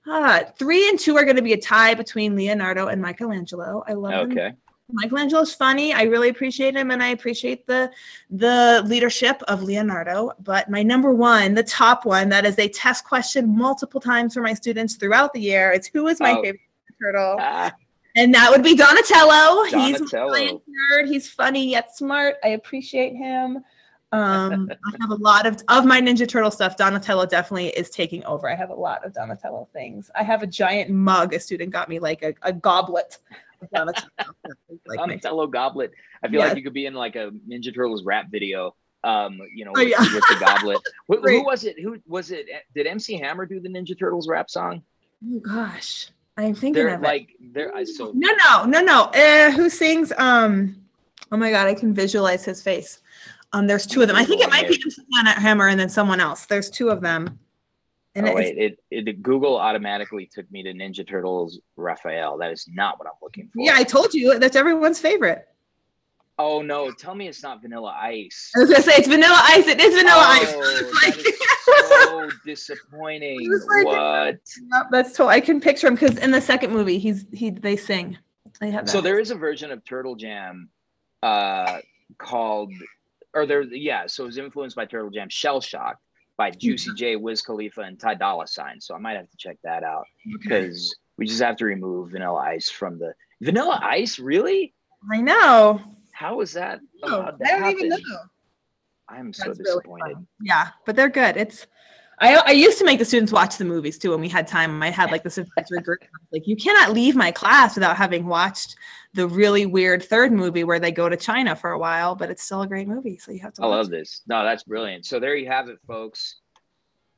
Speaker 3: uh three and two are gonna be a tie between Leonardo and Michelangelo. I love
Speaker 1: okay. Him.
Speaker 3: Michelangelo's funny. I really appreciate him and I appreciate the the leadership of Leonardo. But my number one, the top one, that is a test question multiple times for my students throughout the year. It's who is my oh. favorite turtle. Ah. And that would be Donatello. Donatello. He's nerd. He's funny yet smart. I appreciate him. Um, I have a lot of of my Ninja Turtle stuff. Donatello definitely is taking over. I have a lot of Donatello things. I have a giant mug. A student got me like a, a goblet.
Speaker 1: Donatello, (laughs) like Donatello goblet. I feel like you could be in like a Ninja Turtles rap video. Um, you know, oh, with, oh, yeah. with the goblet. (laughs) who, who was it? Who was it? Did MC Hammer do the Ninja Turtles rap song?
Speaker 3: Oh gosh. I'm thinking they're of
Speaker 1: like it. they're so
Speaker 3: no no no no uh, who sings um oh my god I can visualize his face um there's two of them I think it might be Planet Hammer and then someone else there's two of them
Speaker 1: and oh, wait, it, it, Google automatically took me to Ninja Turtles Raphael. That is not what I'm looking for.
Speaker 3: Yeah, I told you that's everyone's favorite.
Speaker 1: Oh no! Tell me it's not Vanilla Ice.
Speaker 3: I was gonna say it's Vanilla Ice. It is Vanilla
Speaker 1: oh, Ice. (laughs) so (laughs) disappointing. Like, what?
Speaker 3: Yep, that's told. I can picture him because in the second movie, he's he they sing. They have. That.
Speaker 1: So there is a version of Turtle Jam, uh, called, or there, yeah. So it's influenced by Turtle Jam, Shell Shock by Juicy J, Wiz Khalifa, and Ty Dolla Sign. So I might have to check that out because we just have to remove Vanilla Ice from the Vanilla Ice. Really?
Speaker 3: I know.
Speaker 1: How is that? No, I don't happen? even know. I'm so That's disappointed. Really
Speaker 3: yeah, but they're good. It's I, I used to make the students watch the movies too when we had time. I had like this advisory group. Like, you cannot leave my class without having watched the really weird third movie where they go to China for a while, but it's still a great movie. So you have to.
Speaker 1: I love it. this. No, that's brilliant. So there you have it, folks.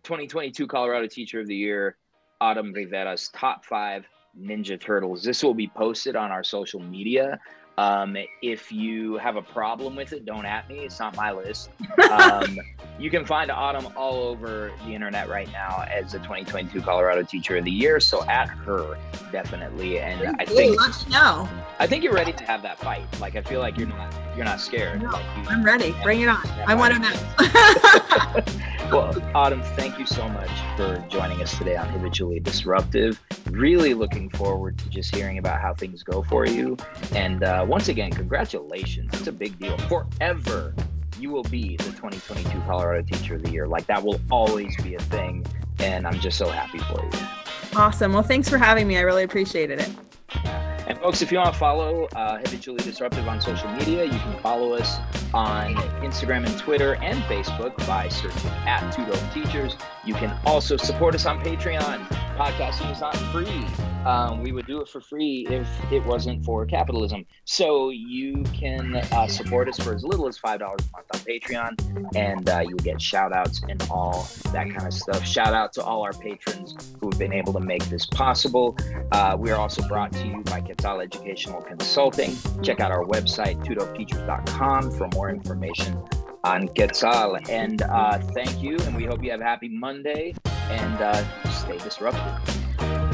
Speaker 1: 2022 Colorado Teacher of the Year, Autumn Rivera's top five Ninja Turtles. This will be posted on our social media. Um, if you have a problem with it, don't at me. It's not my list. (laughs) Um, you can find Autumn all over the internet right now as the 2022 Colorado Teacher of the Year. So at her, definitely. And I think
Speaker 3: no.
Speaker 1: I think you're ready to have that fight. Like I feel like you're not you're not scared.
Speaker 3: No,
Speaker 1: like you,
Speaker 3: I'm ready. Bring it on. I want to know. (laughs) (laughs)
Speaker 1: well, Autumn, thank you so much for joining us today on Habitually Disruptive. Really looking forward to just hearing about how things go for you. And uh, once again, congratulations. It's a big deal. Forever, you will be the 2022 Colorado Teacher of the Year. Like that will always be a thing. And I'm just so happy for you.
Speaker 3: Awesome. Well, thanks for having me. I really appreciated it.
Speaker 1: And folks, if you want to follow uh, Habitually Disruptive on social media, you can follow us on Instagram and Twitter and Facebook by searching at Two Dope Teachers. You can also support us on Patreon. Podcasting is not free. Um, we would do it for free if it wasn't for capitalism. So you can uh, support us for as little as $5 a month on Patreon, and uh, you'll get shout outs and all that kind of stuff. Shout out to all our patrons who have been able to make this possible. Uh, we are also brought to you by Quetzal Educational Consulting. Check out our website, twodopeteachers.com, for more information on Quetzal. And uh, thank you, and we hope you have a happy Monday and uh, stay disruptive.